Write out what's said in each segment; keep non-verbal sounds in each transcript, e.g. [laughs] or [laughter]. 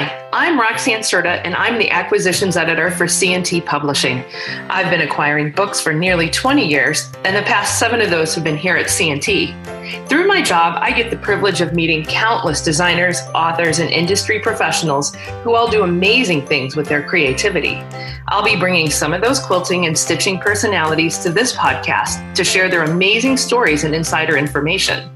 Hi, I'm Roxanne Cerda, and I'm the acquisitions editor for C&T Publishing. I've been acquiring books for nearly 20 years, and the past seven of those have been here at C&T. Through my job, I get the privilege of meeting countless designers, authors, and industry professionals who all do amazing things with their creativity. I'll be bringing some of those quilting and stitching personalities to this podcast to share their amazing stories and insider information.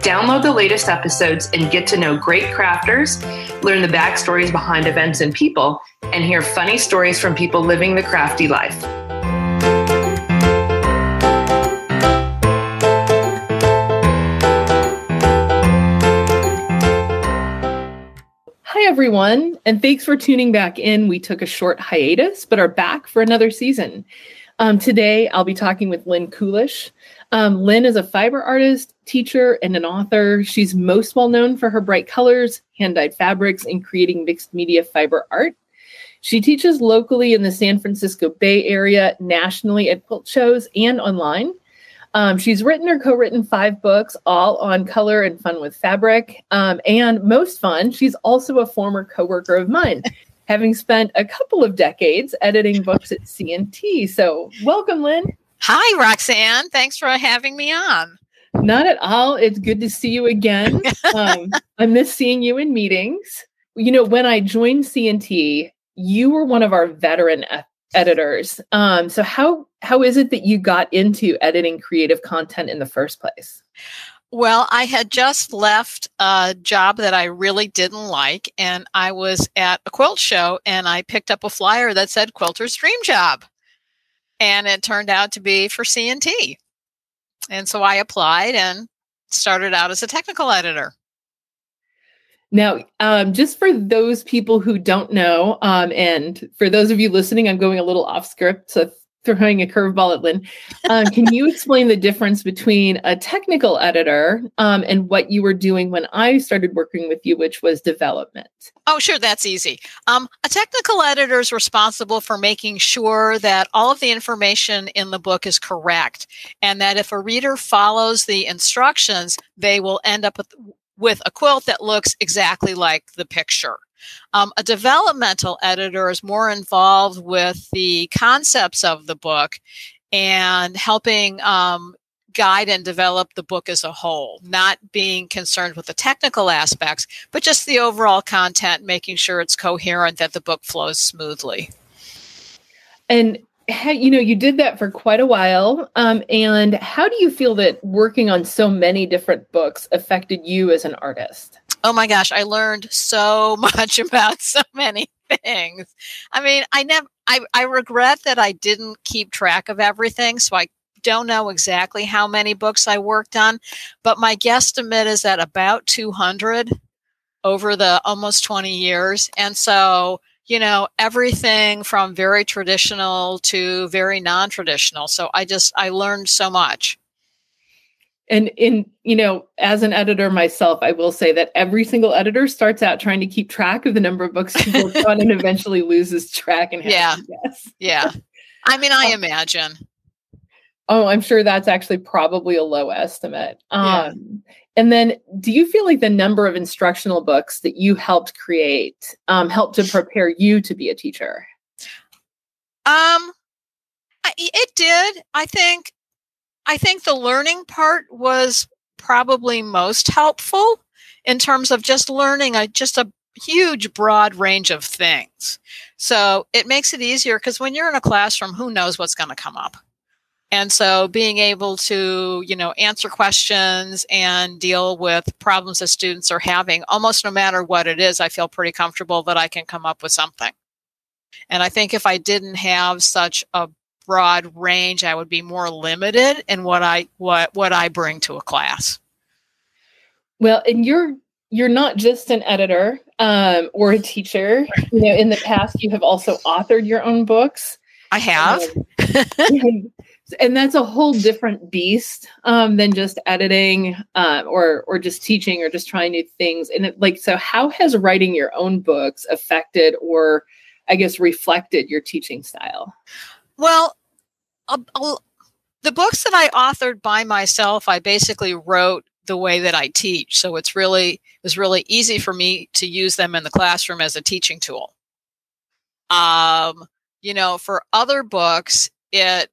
Download the latest episodes and get to know great crafters, learn the backstories behind events and people, and hear funny stories from people living the crafty life. Hi, everyone, and thanks for tuning back in. We took a short hiatus, but are back for another season. Um, today, I'll be talking with Lynn Koolish. Um, Lynn is a fiber artist, teacher, and an author. She's most well known for her bright colors, hand dyed fabrics, and creating mixed media fiber art. She teaches locally in the San Francisco Bay Area, nationally at quilt shows, and online. Um, she's written or co written five books, all on color and fun with fabric. Um, and most fun, she's also a former coworker of mine, [laughs] having spent a couple of decades editing books at C&T. So, welcome, Lynn. Hi, Roxanne. Thanks for having me on. Not at all. It's good to see you again. [laughs] Um, I miss seeing you in meetings. You know, when I joined C&T, you were one of our veteran e- editors. Um, so how how is it that you got into editing creative content in the first place? Well, I had just left a job that I really didn't like, and I was at a quilt show, and I picked up a flyer that said "Quilter's Dream Job." and it turned out to be for C&T. And so I applied and started out as a technical editor. Now, um, just for those people who don't know, um, and for those of you listening, I'm going a little off script, so throwing a curveball at Lynn. Um, can you explain the difference between a technical editor um, and what you were doing when I started working with you, which was development? Oh, sure, that's easy. Um, a technical editor is responsible for making sure that all of the information in the book is correct, and that if a reader follows the instructions, they will end up with with a quilt that looks exactly like the picture. Um, a developmental editor is more involved with the concepts of the book and helping um, guide and develop the book as a whole, not being concerned with the technical aspects, but just the overall content, making sure it's coherent, that the book flows smoothly. And you know you did that for quite a while um, and how do you feel that working on so many different books affected you as an artist? Oh my gosh i learned so [laughs] much about so many things. I mean i never I, I regret that i didn't keep track of everything so i don't know exactly how many books i worked on but my guesstimate is at about 200 over the almost 20 years and so you know, everything from very traditional to very non-traditional. So I just I learned so much. And in, you know, as an editor myself, I will say that every single editor starts out trying to keep track of the number of books he worked on and [laughs] eventually loses track and yeah. Yeah. [laughs] I mean, I um, imagine. Oh, I'm sure that's actually probably a low estimate. Um, and then, do you feel like the number of instructional books that you helped create um, helped to prepare you to be a teacher? Um, it did. I think. I think the learning part was probably most helpful in terms of just learning a just a huge broad range of things. So it makes it easier because when you're in a classroom, who knows what's going to come up? And so being able to, you know, answer questions and deal with problems that students are having, almost no matter what it is, I feel pretty comfortable that I can come up with something. And I think if I didn't have such a broad range, I would be more limited in what I what what I bring to a class. Well, and you're you're not just an editor um, or a teacher. You know, in the past, you have also authored your own books. I have. Um, [laughs] and that's a whole different beast um, than just editing uh, or or just teaching or just trying new things. And it, like, so how has writing your own books affected or, I guess, reflected your teaching style? Well, the books that I authored by myself, I basically wrote the way that I teach. So it's really it was really easy for me to use them in the classroom as a teaching tool. Um, you know, for other books, it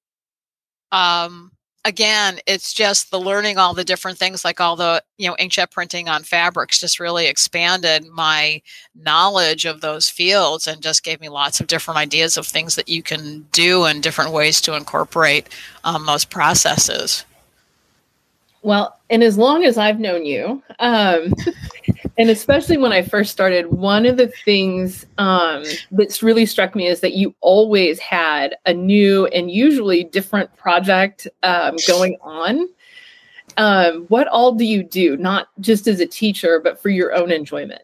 um again, it's just the learning all the different things, like all the, you know, inkjet printing on fabrics just really expanded my knowledge of those fields and just gave me lots of different ideas of things that you can do and different ways to incorporate um, those processes. Well, and as long as I've known you, um, [laughs] and especially when I first started, one of the things um, that's really struck me is that you always had a new and usually different project um, going on. Um, what all do you do, not just as a teacher, but for your own enjoyment?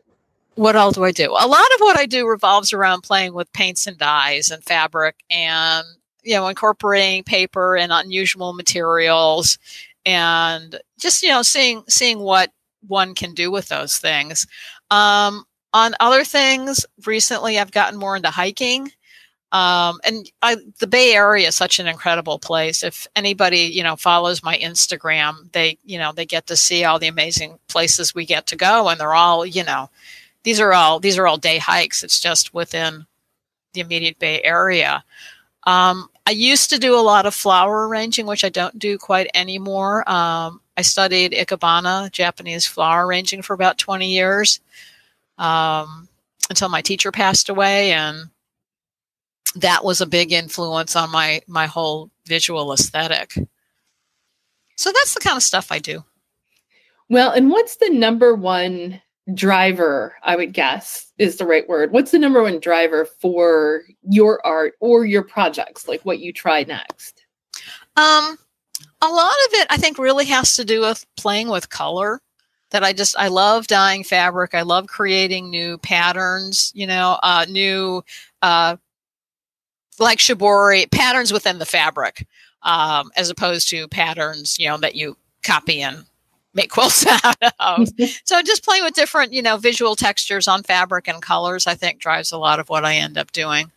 What all do I do? A lot of what I do revolves around playing with paints and dyes and fabric and you know incorporating paper and unusual materials and just you know seeing seeing what one can do with those things. Um, on other things, recently I've gotten more into hiking. Um, and I, the Bay Area is such an incredible place. If anybody, you know, follows my Instagram, they, you know, they get to see all the amazing places we get to go, and they're all, you know, these are all these are all day hikes. It's just within the immediate Bay Area. Um, I used to do a lot of flower arranging, which I don't do quite anymore. Um, I studied Ikebana, Japanese flower arranging, for about 20 years um, until my teacher passed away. And that was a big influence on my, my whole visual aesthetic. So that's the kind of stuff I do. Well, and what's the number one driver, I would guess is the right word. What's the number one driver for your art or your projects, like what you try next? Um, a lot of it, I think, really has to do with playing with color. That I just, I love dyeing fabric. I love creating new patterns, you know, uh, new, uh, like shibori patterns within the fabric, um, as opposed to patterns, you know, that you copy and make quilts [laughs] out of. so just playing with different, you know, visual textures on fabric and colors, I think drives a lot of what I end up doing.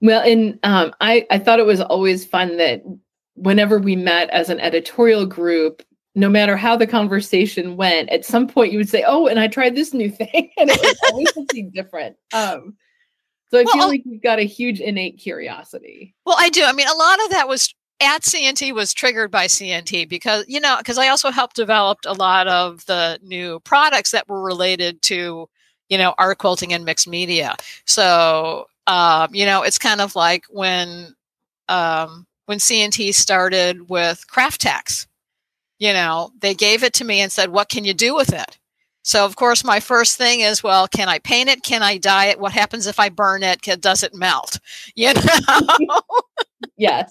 Well, and um, I, I thought it was always fun that whenever we met as an editorial group, no matter how the conversation went, at some point you would say, "Oh, and I tried this new [laughs] thing," and it was always [laughs] something different. Um, so I well, feel like you've got a huge innate curiosity. Well, I do. I mean, a lot of that was at CNT was triggered by CNT because you know because I also helped develop a lot of the new products that were related to you know art quilting and mixed media. So um, you know it's kind of like when um, when CNT started with Kraft-Tex. You know they gave it to me and said, "What can you do with it?" So of course my first thing is, well, can I paint it? Can I dye it? What happens if I burn it? Does it melt? [laughs] You know. [laughs] yes.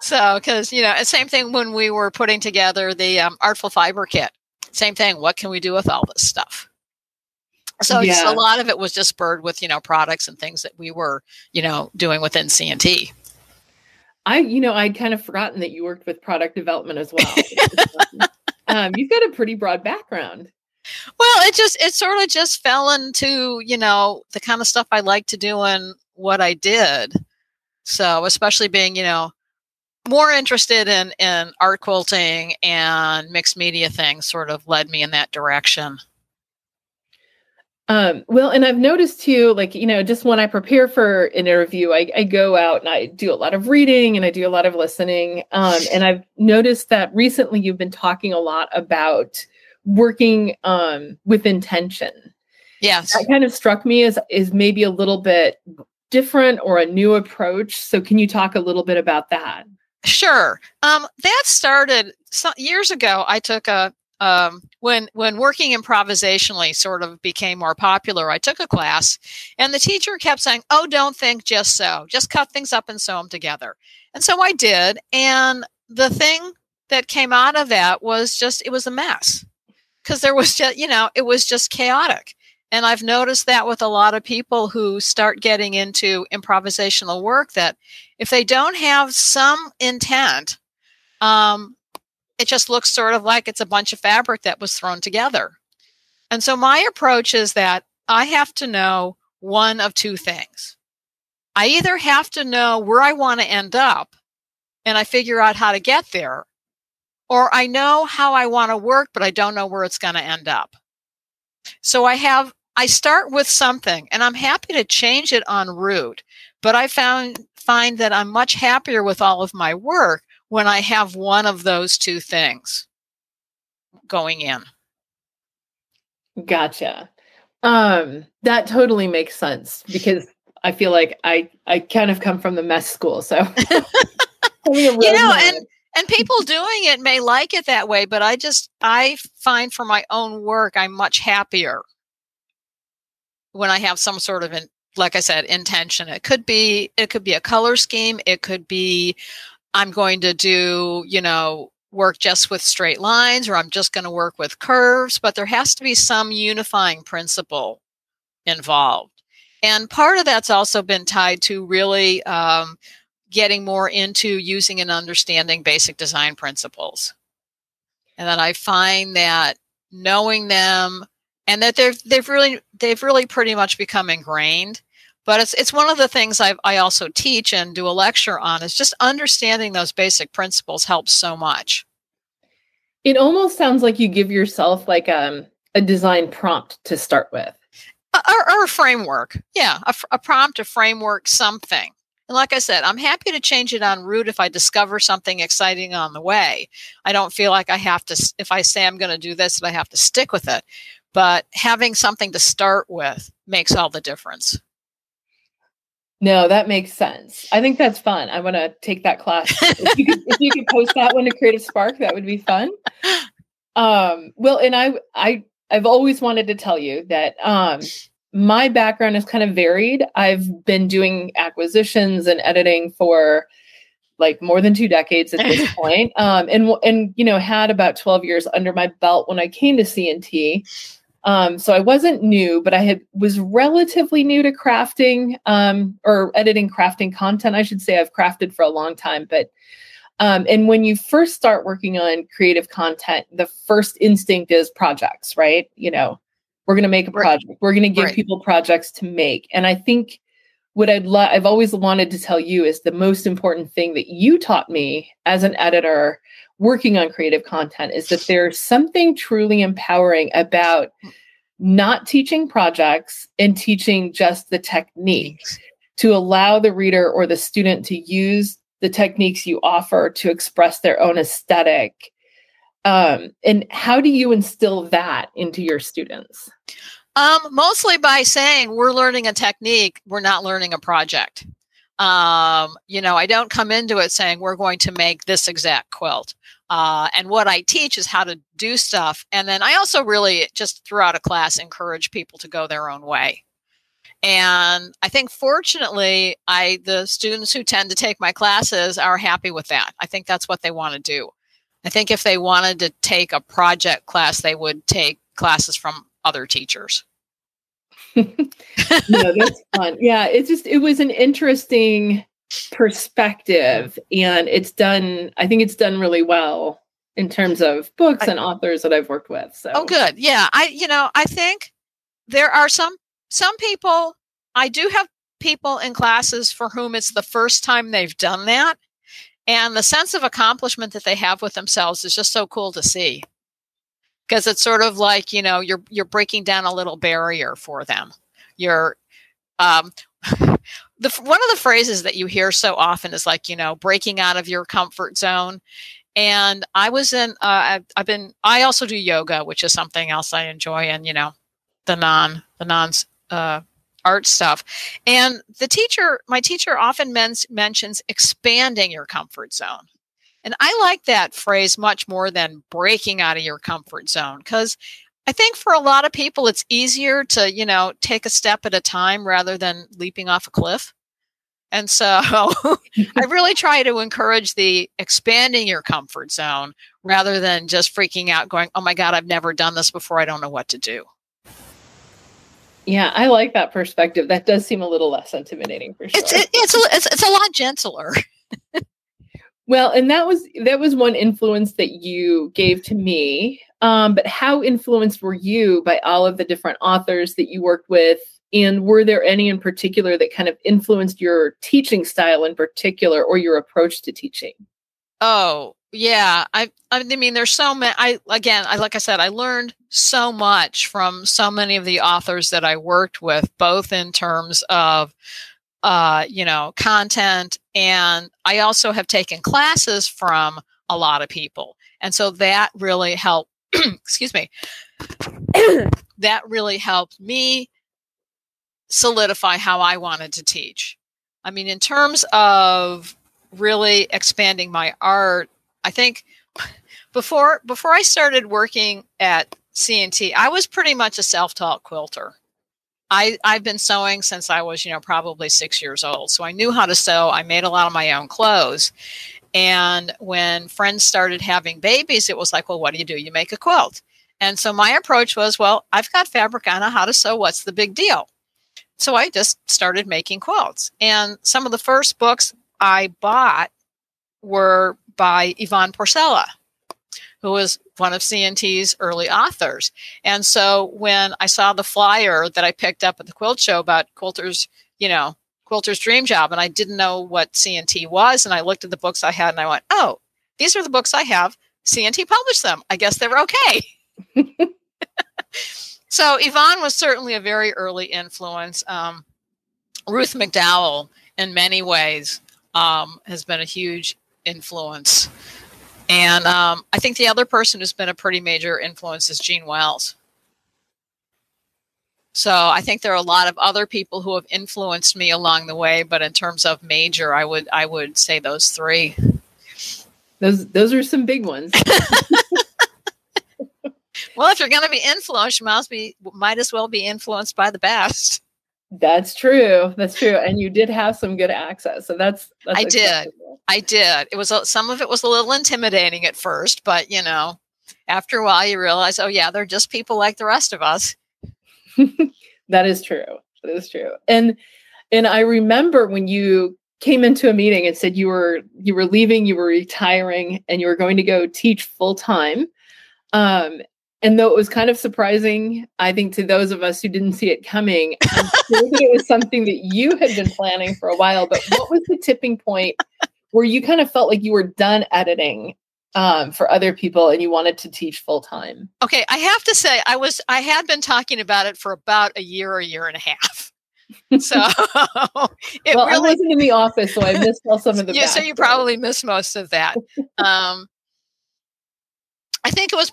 So, because, you know, same thing when we were putting together the um, Artful Fiber kit. Same thing. What can we do with all this stuff? So yeah. a lot of it was just spurred with, you know, products and things that we were, you know, doing within CNT. I, you know, I'd kind of forgotten that you worked with product development as well. [laughs] um, you've got a pretty broad background. Well, it just, it sort of just fell into, you know, the kind of stuff I like to do and what I did. So, especially being, you know, more interested in in art quilting and mixed media things sort of led me in that direction. Um, well, and I've noticed too, like, you know, just when I prepare for an interview, I, I go out and I do a lot of reading and I do a lot of listening. Um, and I've noticed that recently you've been talking a lot about working um, with intention. Yes. That kind of struck me as is maybe a little bit different or a new approach. So, can you talk a little bit about that? Sure. Um, that started years ago. I took a um, when when working improvisationally sort of became more popular. I took a class, and the teacher kept saying, "Oh, don't think just so. Just cut things up and sew them together." And so I did, and the thing that came out of that was just it was a mess because there was just you know it was just chaotic and I've noticed that with a lot of people who start getting into improvisational work that if they don't have some intent, um, it just looks sort of like it's a bunch of fabric that was thrown together. And so my approach is that I have to know one of two things. I either have to know where I want to end up and I figure out how to get there, or I know how I want to work, but I don't know where it's going to end up. So I have, I start with something and I'm happy to change it en route, but I found, find that I'm much happier with all of my work when I have one of those two things going in. Gotcha. Um, that totally makes sense because I feel like I I kind of come from the mess school, so [laughs] [laughs] you know, and and people doing it may like it that way, but I just I find for my own work I'm much happier when I have some sort of in, like I said intention. It could be it could be a color scheme, it could be I'm going to do, you know, work just with straight lines or I'm just going to work with curves, but there has to be some unifying principle involved. And part of that's also been tied to really um, getting more into using and understanding basic design principles. And that I find that knowing them and that they've they've really they've really pretty much become ingrained. But it's it's one of the things I I also teach and do a lecture on is just understanding those basic principles helps so much. It almost sounds like you give yourself like um, a design prompt to start with. Or, or a framework. Yeah, a, a prompt, a framework, something. And like I said, I'm happy to change it en route if I discover something exciting on the way. I don't feel like I have to, if I say I'm going to do this, that I have to stick with it. But having something to start with makes all the difference. No, that makes sense. I think that's fun. I want to take that class. [laughs] if, you could, if you could post that one to Creative Spark, that would be fun. Um, well, and I, I, I've always wanted to tell you that um, my background is kind of varied. I've been doing acquisitions and editing for like more than two decades at this [laughs] point, um, and and you know had about twelve years under my belt when I came to CNT. Um, so I wasn't new, but I had was relatively new to crafting um, or editing crafting content. I should say I've crafted for a long time, but um, and when you first start working on creative content, the first instinct is projects, right? You know, we're going to make a project. We're going to give right. people projects to make. And I think what I'd love, I've always wanted to tell you is the most important thing that you taught me as an editor working on creative content is that there's something truly empowering about not teaching projects and teaching just the techniques to allow the reader or the student to use the techniques you offer to express their own aesthetic. Um, and how do you instill that into your students? Um, mostly by saying we're learning a technique, we're not learning a project. Um, you know, I don't come into it saying we're going to make this exact quilt. Uh, and what I teach is how to do stuff. And then I also really just throughout a class encourage people to go their own way. And I think fortunately, I the students who tend to take my classes are happy with that. I think that's what they want to do. I think if they wanted to take a project class, they would take classes from other teachers. [laughs] no, that's fun. Yeah, it's just it was an interesting perspective and it's done i think it's done really well in terms of books and authors that i've worked with so. Oh good. Yeah i you know i think there are some some people i do have people in classes for whom it's the first time they've done that and the sense of accomplishment that they have with themselves is just so cool to see because it's sort of like you know you're you're breaking down a little barrier for them. You're um, [laughs] the one of the phrases that you hear so often is like you know breaking out of your comfort zone. And i was in uh, I've, I've, been i also do yoga which is something else i enjoy and you know the non the non uh, art stuff. And the teacher my teacher often men- mentions expanding your comfort zone and i like that phrase much more than breaking out of your comfort zone because I think for a lot of people, it's easier to, you know, take a step at a time rather than leaping off a cliff. And so [laughs] I really try to encourage the expanding your comfort zone rather than just freaking out going, oh my God, I've never done this before. I don't know what to do. Yeah, I like that perspective. That does seem a little less intimidating for sure. It's, it, it's, a, it's, it's a lot gentler. [laughs] well, and that was that was one influence that you gave to me um, but how influenced were you by all of the different authors that you worked with? And were there any in particular that kind of influenced your teaching style in particular or your approach to teaching? Oh, yeah i i mean there's so many i again i like i said i learned so much from so many of the authors that i worked with both in terms of uh you know content and i also have taken classes from a lot of people and so that really helped [clears throat] excuse me [coughs] that really helped me solidify how i wanted to teach i mean in terms of really expanding my art I think [laughs] before before I started working at CNT, I was pretty much a self-taught quilter. I, I've been sewing since I was, you know, probably six years old. So I knew how to sew. I made a lot of my own clothes. And when friends started having babies, it was like, well, what do you do? You make a quilt. And so my approach was, well, I've got fabric. Know how to sew. What's the big deal? So I just started making quilts. And some of the first books I bought were by Yvonne Porcella, who was one of CNT's early authors. And so when I saw the flyer that I picked up at the quilt show about Quilter's, you know, Quilter's Dream Job, and I didn't know what CNT was, and I looked at the books I had and I went, oh, these are the books I have. CNT published them. I guess they're okay. [laughs] so Yvonne was certainly a very early influence. Um, Ruth McDowell, in many ways, um, has been a huge influence. And um, I think the other person who's been a pretty major influence is Jean Wells. So I think there are a lot of other people who have influenced me along the way, but in terms of major, I would I would say those three. Those those are some big ones. [laughs] [laughs] well, if you're going to be influenced, you must be might as well be influenced by the best. That's true. That's true. And you did have some good access. So that's, that's I did. I did. It was a, some of it was a little intimidating at first, but you know, after a while you realize, oh yeah, they're just people like the rest of us. [laughs] that is true. That is true. And and I remember when you came into a meeting and said you were you were leaving, you were retiring, and you were going to go teach full time. Um, and though it was kind of surprising, I think to those of us who didn't see it coming, I'm sure that it was something that you had been planning for a while. But what was the tipping point where you kind of felt like you were done editing um, for other people and you wanted to teach full time? Okay, I have to say, I was I had been talking about it for about a year or a year and a half. So [laughs] it well, really I wasn't in the office, so I missed all some of the. yeah, so you probably missed most of that. Um, I think it was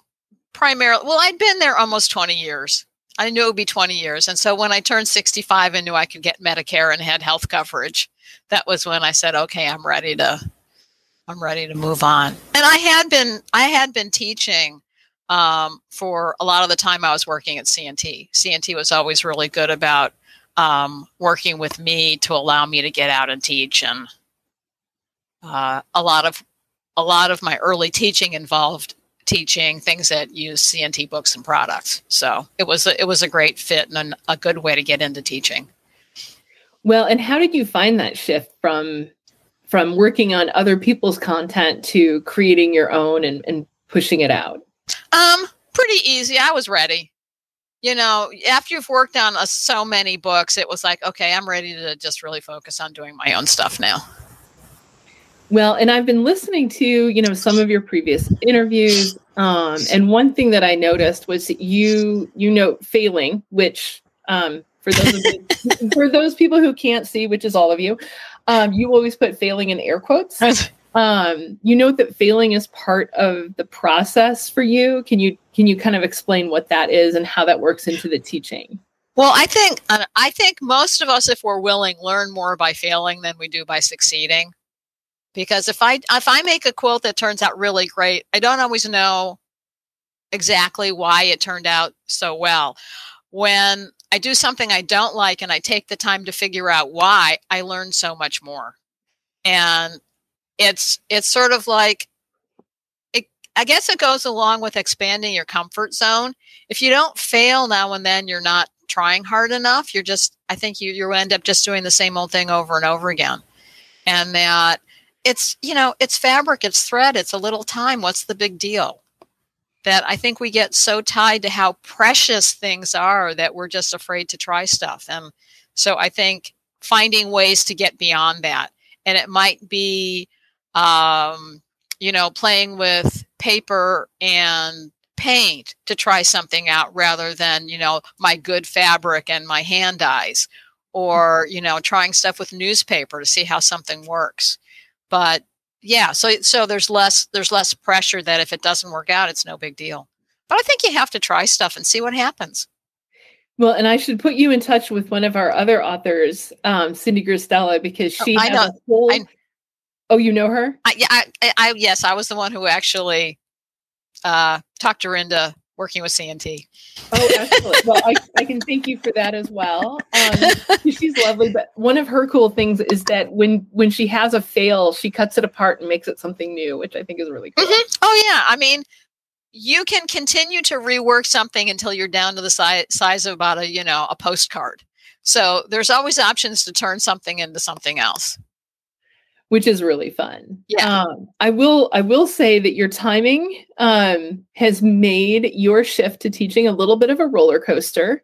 primarily, well, I'd been there almost 20 years. I knew it would be 20 years. And so when I turned 65 and knew I could get Medicare and had health coverage, that was when I said, okay, I'm ready to, I'm ready to move on. And I had been, I had been teaching um, for a lot of the time I was working at CNT. CNT was always really good about um, working with me to allow me to get out and teach. And uh, a lot of, a lot of my early teaching involved teaching things that use CNT books and products. So it was a, it was a great fit and a, a good way to get into teaching. Well, and how did you find that shift from from working on other people's content to creating your own and, and pushing it out? Um, pretty easy. I was ready. You know, after you've worked on uh, so many books, it was like, okay, I'm ready to just really focus on doing my own stuff now. Well, and I've been listening to, you know, some of your previous interviews. Um, and one thing that I noticed was you you note failing, which um, for those you, [laughs] for those people who can't see, which is all of you, um, you always put failing in air quotes. Um, you note that failing is part of the process for you. Can you can you kind of explain what that is and how that works into the teaching? Well, I think uh, I think most of us, if we're willing, learn more by failing than we do by succeeding because if I if I make a quilt that turns out really great, I don't always know exactly why it turned out so well. When I do something I don't like and I take the time to figure out why, I learn so much more. And it's it's sort of like it, I guess it goes along with expanding your comfort zone. If you don't fail now and then, you're not trying hard enough. You're just I think you you end up just doing the same old thing over and over again. And that it's you know it's fabric it's thread it's a little time. What's the big deal? That i think we get so tied to how precious things are that we're just afraid to try stuff. And so i think finding ways to get beyond that. And it might be um, you know, playing with paper and paint to try something out rather than, you know, my good fabric and my hand dyes or, you know, trying stuff with newspaper to see how something works. But yeah, so so there's less there's less pressure that if it doesn't work out, it's no big deal. But I think you have to try stuff and see what happens. Well, and I should put you in touch with one of our other authors, um, Cindy Grisdela, because oh, she oh, has know, a whole. I, oh, you know her? I, yeah, I, I, yes, I was the one who actually uh, talked her into working with CNT. Oh, excellent. well, I, I can thank you for that as well. Um, she's lovely, but one of her cool things is that when when she has a fail, she cuts it apart and makes it something new, which I think is really cool. Mm-hmm. Oh yeah, I mean, you can continue to rework something until you're down to the si- size of about a you know a postcard so there's always options to turn something into something else which is really fun yeah um, i will i will say that your timing um, has made your shift to teaching a little bit of a roller coaster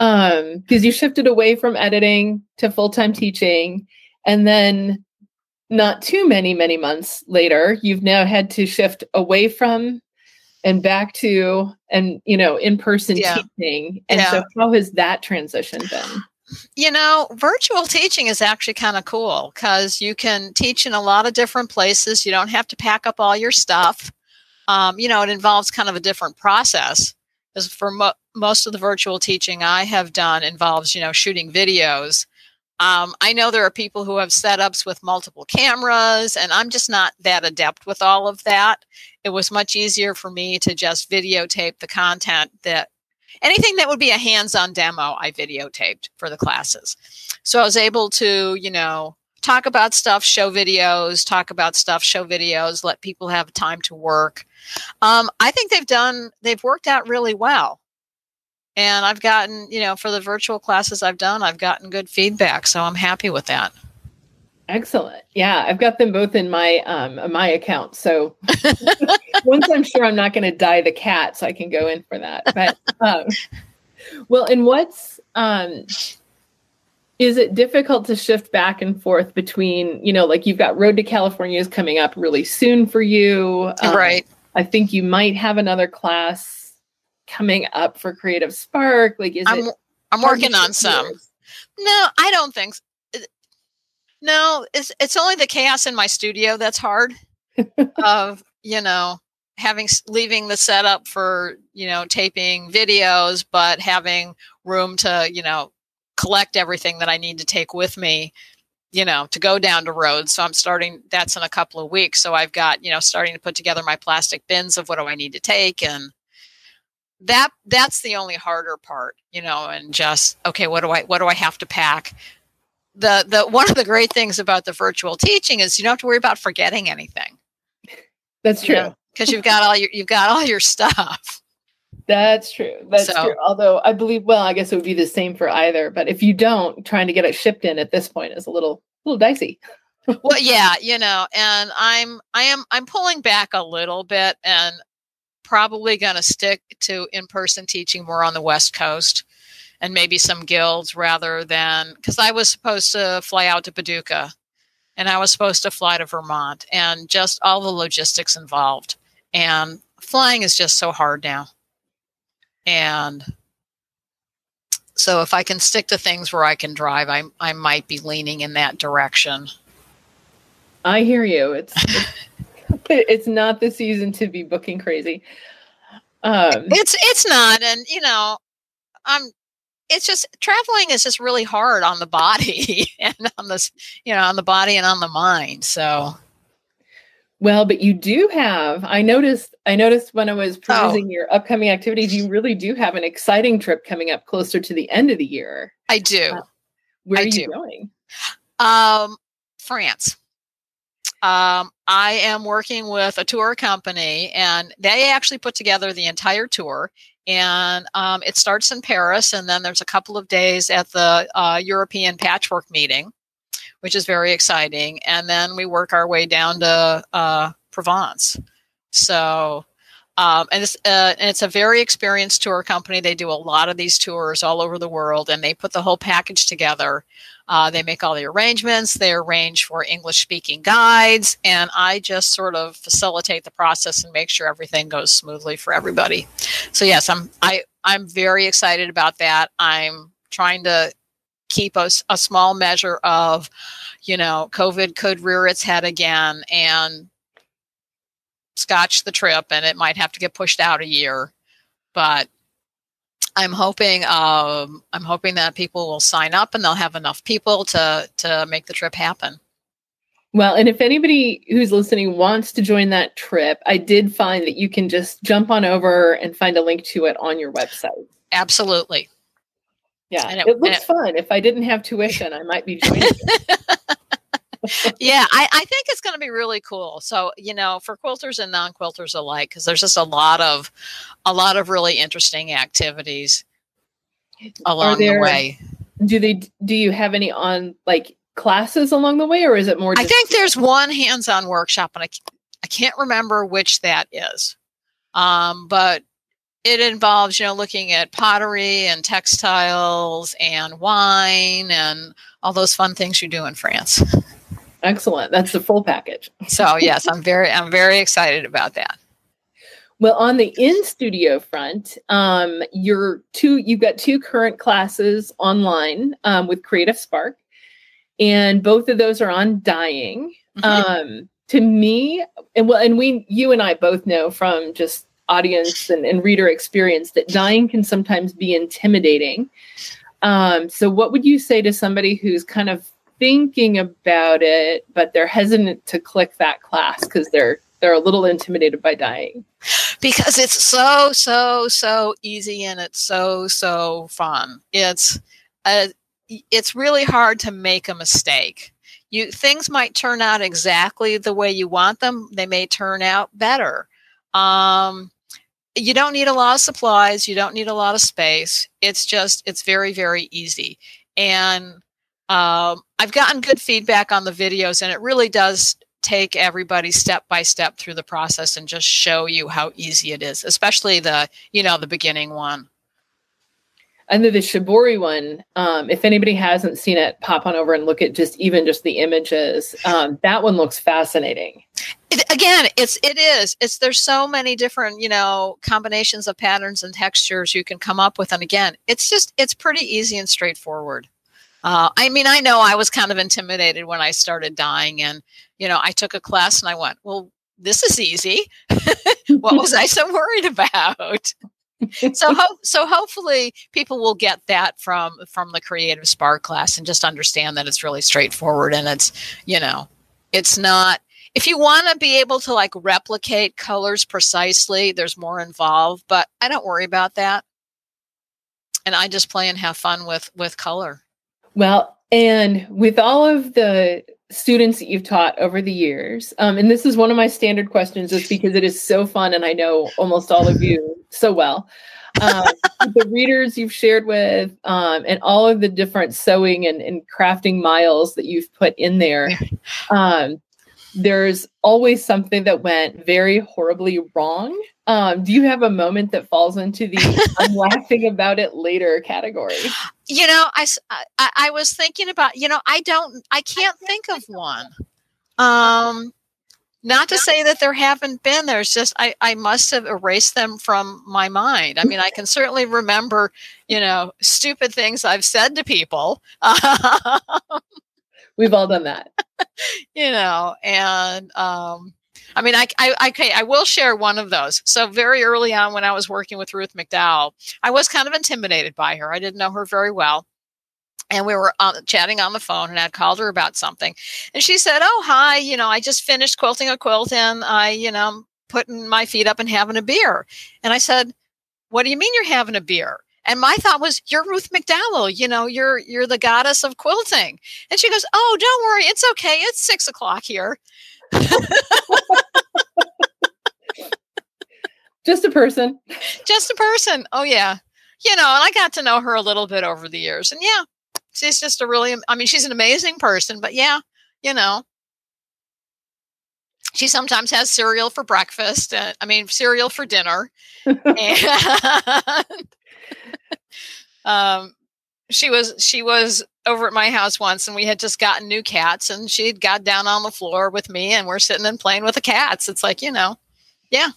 um because you shifted away from editing to full-time teaching and then not too many many months later you've now had to shift away from and back to and you know in-person yeah. teaching and yeah. so how has that transition been you know virtual teaching is actually kind of cool because you can teach in a lot of different places. You don't have to pack up all your stuff. Um, you know it involves kind of a different process. Because for mo- most of the virtual teaching i have done involves you know shooting videos. Um, I know there are people who have setups with multiple cameras, and I'm just not that adept with all of that. It was much easier for me to just videotape the content that anything that would be a hands on demo, I videotaped for the classes. So I was able to, you know, talk about stuff, show videos, talk about stuff, show videos, let people have time to work. Um, I think they've done, they've worked out really well and I've gotten, you know, for the virtual classes I've done, I've gotten good feedback, so I'm happy with that. Excellent. Yeah, I've got them both in my um my account. So [laughs] once I'm sure I'm not going to dye the cat, so I can go in for that. But um, well, and what's um is it difficult to shift back and forth between you know like you've got Road to California is coming up really soon for you, um, right? I think you might have another class coming up for Creative Spark? Like, is I'm, it? I'm working on some. No, I don't think. So. No, it's it's only the chaos in my studio that's hard. [laughs] of you know having leaving the setup for you know taping videos, but having room to you know collect everything that I need to take with me you know, to go down to Rhodes. So I'm starting, that's in a couple of weeks. So I've got, you know, starting to put together my plastic bins of what do I need to take and that that's the only harder part you know and just okay what do i what do i have to pack the the one of the great things about the virtual teaching is you don't have to worry about forgetting anything. That's true. because you know, you've got all your you've got all your stuff. [laughs] That's true. That's so, true. Although i believe well i guess it would be the same for either but if you don't trying to get it shipped in at this point is a little a little dicey. [laughs] Well yeah you know and i'm i am i'm pulling back a little bit and probably going to stick to in person teaching more on the West Coast and maybe some guilds rather than because I was supposed to fly out to Paducah and I was supposed to fly to Vermont and just all the logistics involved. And flying is just so hard now. And so if I can stick to things where I can drive, I I might be leaning in that direction. I hear you. It's, it's [laughs] it's not the season to be booking crazy. Um, it's it's not, and you know, I'm. It's just traveling is just really hard on the body [laughs] and on this, you know, on the body and on the mind. So, well, but you do have. I noticed. I noticed when I was perusing oh. your upcoming activities, you really do have an exciting trip coming up closer to the end of the year. I do. Uh, where I are you do. going? Um, France. Um, I am working with a tour company, and they actually put together the entire tour. And um, it starts in Paris, and then there's a couple of days at the uh, European Patchwork meeting, which is very exciting. And then we work our way down to uh, Provence. So Um, and, it's, uh, and it's a very experienced tour company. They do a lot of these tours all over the world, and they put the whole package together. Uh, they make all the arrangements. They arrange for English speaking guides, and I just sort of facilitate the process and make sure everything goes smoothly for everybody. So yes, I'm I I'm very excited about that. I'm trying to keep a, a small measure of, you know, COVID could rear its head again and scotch the trip, and it might have to get pushed out a year, but I'm hoping um, I'm hoping that people will sign up and they'll have enough people to to make the trip happen. Well, and if anybody who's listening wants to join that trip, I did find that you can just jump on over and find a link to it on your website. Absolutely. Yeah, it, it, looks it, fun. If I didn't have tuition, I might be joining. [laughs] yeah, I, I think it's going to be really cool. So you know, for quilters and non-quilters alike, because there's just a lot of a lot of really interesting activities along there, the way. Do they? Do you have any on like classes along the way, or is it more? I think there's one hands-on workshop, and I I can't remember which that is. Um, but it involves you know looking at pottery and textiles and wine and all those fun things you do in France. Excellent. That's the full package. so yes, I'm very I'm very excited about that. Well, on the in studio front, um, you're two. You've got two current classes online um, with Creative Spark, and both of those are on dyeing. Mm-hmm. Um, to me, and well, and we, you and I both know from just audience and, and reader experience that dyeing can sometimes be intimidating. Um, so, what would you say to somebody who's kind of thinking about it, but they're hesitant to click that class because they're they're a little intimidated by dyeing Because it's so so so easy and it's so so fun. It's a, it's really hard to make a mistake. You things might turn out exactly the way you want them. They may turn out better. Um, you don't need a lot of supplies you don't need a lot of space it's just it's very very easy and um, i've gotten good feedback on the videos and it really does take everybody step by step through the process and just show you how easy it is especially the you know the beginning one and then the Shibori one, um, if anybody hasn't seen it, pop on over and look at just even just the images. Um, that one looks fascinating. It, again, it's it is. It's there's so many different you know combinations of patterns and textures you can come up with, and again, it's just it's pretty easy and straightforward. Uh, I mean, I know I was kind of intimidated when I started dyeing, and you know, I took a class and I went, "Well, this is easy. [laughs] what was I so worried about?" so ho- [laughs] so hopefully people will get that from from the creative spark class and just understand that it's really straightforward and it's you know it's not if you want to be able to like replicate colors precisely there's more involved but i don't worry about that and i just play and have fun with with color well and with all of the students that you've taught over the years um, and this is one of my standard questions just because it is so fun and i know almost all of you [laughs] so well. Um, the readers you've shared with um, and all of the different sewing and, and, crafting miles that you've put in there [laughs] um, there's always something that went very horribly wrong um, do you have a moment that falls into the [laughs] I'm laughing about it later category? You know, I, I, I was thinking about, you know, I don't, I can't think of one. Um, not to say that there haven't been. There's just I, I must have erased them from my mind. I mean, I can certainly remember, you know, stupid things I've said to people. [laughs] We've all done that. [laughs] you know, and um, I mean, I, I, I, I will share one of those. So very early on, when I was working with Ruth McDowell, I was kind of intimidated by her. I didn't know her very well. And we were on, chatting on the phone, and I'd called her about something. And she said, Oh, hi, you know, I just finished quilting a quilt and I, you know, putting my feet up and having a beer. And I said, What do you mean you're having a beer? And my thought was, you're Ruth McDowell, you know, you're you're the goddess of quilting. And she goes, Oh, don't worry, it's okay. It's six o'clock here. [laughs] Just a person. Just a person. Oh yeah. You know, and I got to know her a little bit over the years. And yeah, she's just a really I mean, she's an amazing person, but yeah, you know. she sometimes has cereal for breakfast. Uh, I mean, cereal for dinner. [laughs] and, [laughs] [laughs] um, she was she was over at my house once, and we had just gotten new cats, and she had got down on the floor with me, and we're sitting and playing with the cats. It's like you know, yeah.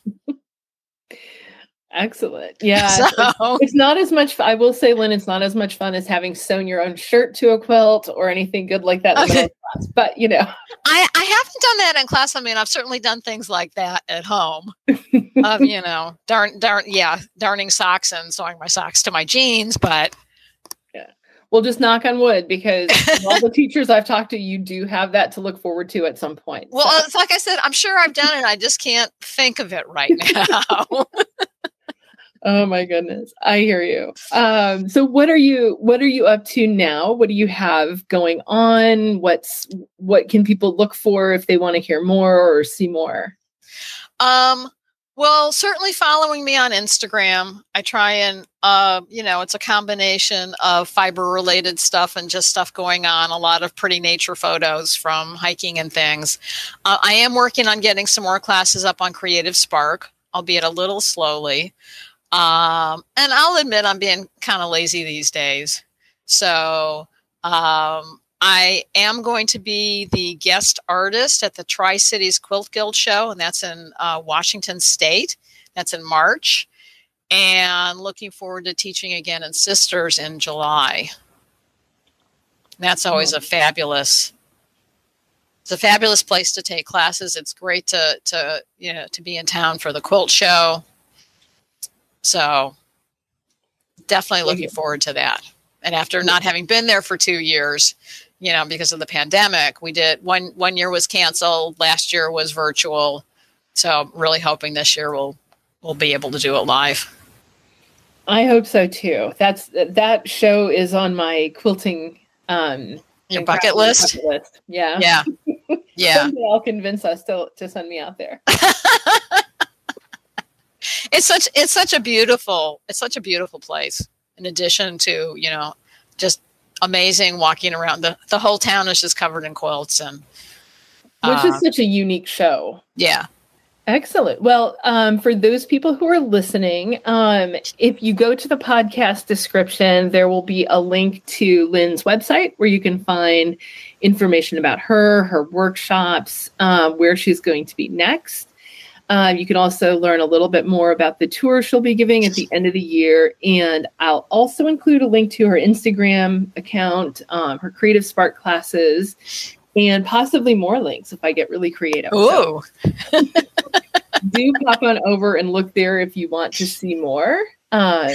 Excellent. Yeah. [laughs] So. It's, it's, not as much, I will say, Lynn, it's not as much fun as having sewn your own shirt to a quilt or anything good like that. Okay. Class, but, you know, I, I haven't done that in class. I mean, I've certainly done things like that at home. of, you know, [laughs] darn, darn, yeah, darning socks and sewing my socks to my jeans. But yeah, we'll just knock on wood because all the [laughs] teachers I've talked to, you do have that to look forward to at some point. Well, so. it's like I said, I'm sure I've done it. I just can't think of it right now. Oh my goodness. I hear you. Um, so what are you what are you up to now? What do you have going on? What's what can people look for if they want to hear more or see more? Um well, certainly following me on Instagram. I try and uh, you know, it's a combination of fiber related stuff and just stuff going on, a lot of pretty nature photos from hiking and things. Uh, I am working on getting some more classes up on Creative Spark, albeit a little slowly. Um, and I'll admit I'm being kind of lazy these days. So um, I am going to be the guest artist at the Tri Cities Quilt Guild show, and that's in uh, Washington State. That's in March. And looking forward to teaching again in Sisters in July. That's always a fabulous it's a fabulous place to take classes. It's great to to you know to be in town for the quilt show. So definitely looking forward to that. And after not having been there for two years, you know, because of the pandemic, we did one one year was canceled, last year was virtual. So really hoping this year we'll we'll be able to do it live. I hope so too. That's that show is on my quilting um your bucket list? bucket list. Yeah. Yeah. [laughs] Yeah. Someday I'll convince us to to send me out there. [laughs] it's such it's such a beautiful it's such a beautiful place. In addition to you know just amazing walking around the the whole town is just covered in quilts and which uh, is such a unique show. Yeah. Excellent. Well, um, for those people who are listening, um, if you go to the podcast description, there will be a link to Lynn's website where you can find information about her, her workshops, uh, where she's going to be next. Uh, you can also learn a little bit more about the tour she'll be giving at the end of the year. And I'll also include a link to her Instagram account, um, her Creative Spark classes, and possibly more links if I get really creative. Oh, so, [laughs] do pop on over and look there if you want to see more. Um,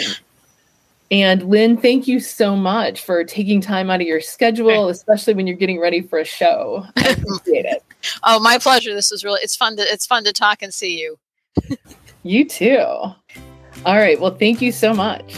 and Lynn, thank you so much for taking time out of your schedule, especially when you're getting ready for a show. I appreciate it. [laughs] Oh, my pleasure. This was really it's fun to it's fun to talk and see you. [laughs] you too. All right. Well, thank you so much.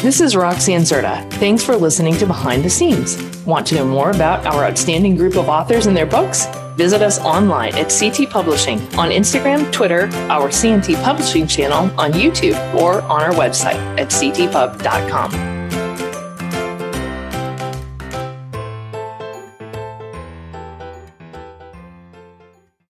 This is Roxanne Cerda. Thanks for listening to Behind the Scenes. Want to know more about our outstanding group of authors and their books? Visit us online at C&T Publishing on Instagram, Twitter, our C&T Publishing channel on YouTube, or on our website at ctpub.com.